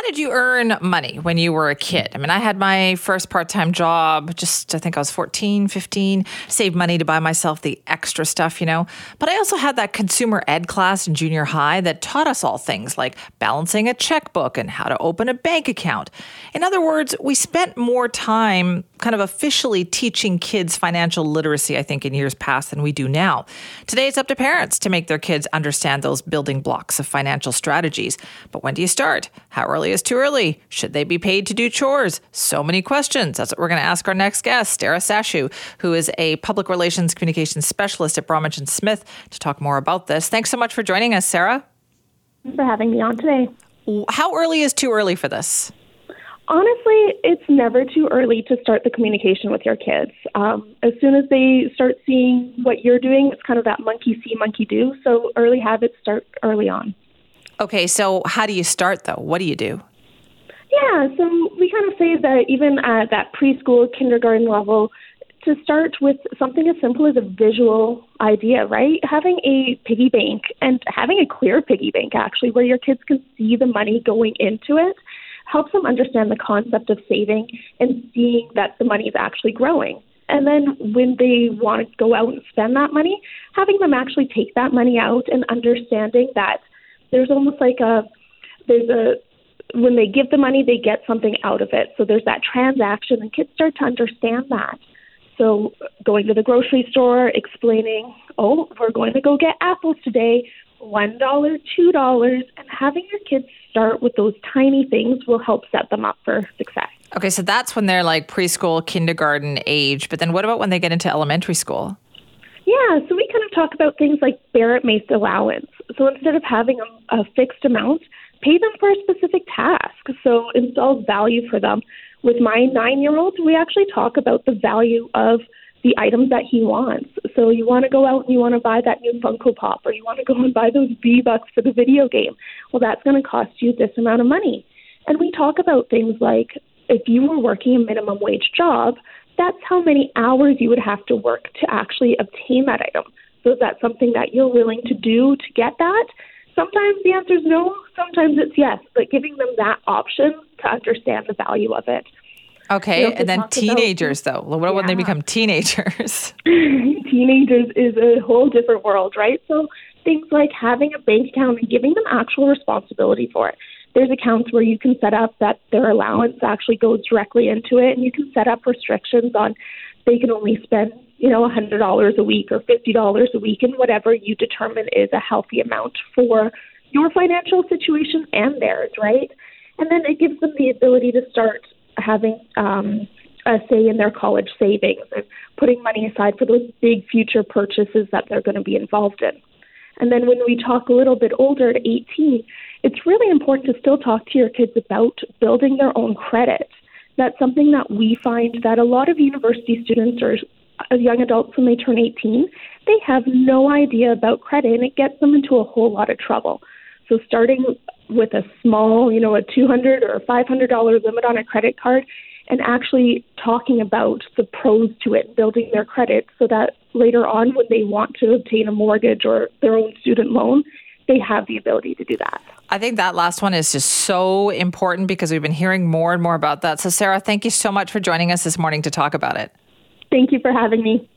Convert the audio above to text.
How did you earn money when you were a kid? I mean, I had my first part time job, just I think I was 14, 15, saved money to buy myself the extra stuff, you know. But I also had that consumer ed class in junior high that taught us all things like balancing a checkbook and how to open a bank account. In other words, we spent more time kind of officially teaching kids financial literacy, I think, in years past than we do now. Today, it's up to parents to make their kids understand those building blocks of financial strategies. But when do you start? How early is too early? Should they be paid to do chores? So many questions. That's what we're going to ask our next guest, Sarah Stachiw, who is a public relations communications specialist at Bromwich and Smith, to talk more about this. Thanks so much for joining us, Sarah. Thanks for having me on today. How early is too early for this? Honestly, it's never too early to start the communication with your kids. Um, as soon as they start seeing what you're doing, it's kind of that monkey see, monkey do. So early habits start early on. Okay, so how do you start though? What do you do? Yeah, so we kind of say that even at that preschool, kindergarten level, to start with something as simple as a visual idea, right? Having a piggy bank and having a clear piggy bank, actually, where your kids can see the money going into it helps them understand the concept of saving and seeing that the money is actually growing. And then when they want to go out and spend that money, having them actually take that money out and understanding that there's almost like a there's a when they give the money they get something out of it. So there's that transaction and kids start to understand that. So going to the grocery store, explaining, oh, we're going to go get apples today one dollar, two dollars, and having your kids start with those tiny things will help set them up for success. Okay, so that's when they're like preschool, kindergarten age. But then what about when they get into elementary school? Yeah, so we kind of talk about things like merit based allowance. So instead of having a, a fixed amount, pay them for a specific task. So install value for them. With my nine year old, we actually talk about the value of the items that he wants. So you want to go out and you want to buy that new Funko Pop, or you want to go and buy those V Bucks for the video game. Well, that's going to cost you this amount of money. And we talk about things like if you were working a minimum wage job, that's how many hours you would have to work to actually obtain that item. So is that something that you're willing to do to get that? Sometimes the answer is no, sometimes it's yes, but giving them that option to understand the value of it. Okay, and then teenagers about, though. What yeah. when they become teenagers? teenagers is a whole different world, right? So things like having a bank account and giving them actual responsibility for it. There's accounts where you can set up that their allowance actually goes directly into it, and you can set up restrictions on they can only spend, you know, a hundred dollars a week or fifty dollars a week, and whatever you determine is a healthy amount for your financial situation and theirs, right? And then it gives them the ability to start having um, a say in their college savings and putting money aside for those big future purchases that they're going to be involved in. And then when we talk a little bit older at 18, it's really important to still talk to your kids about building their own credit. That's something that we find that a lot of university students or young adults when they turn 18, they have no idea about credit and it gets them into a whole lot of trouble. So starting with a small, you know, a 200 or 500 dollar limit on a credit card and actually talking about the pros to it, building their credit so that later on when they want to obtain a mortgage or their own student loan, they have the ability to do that. I think that last one is just so important because we've been hearing more and more about that. So, Sarah, thank you so much for joining us this morning to talk about it. Thank you for having me.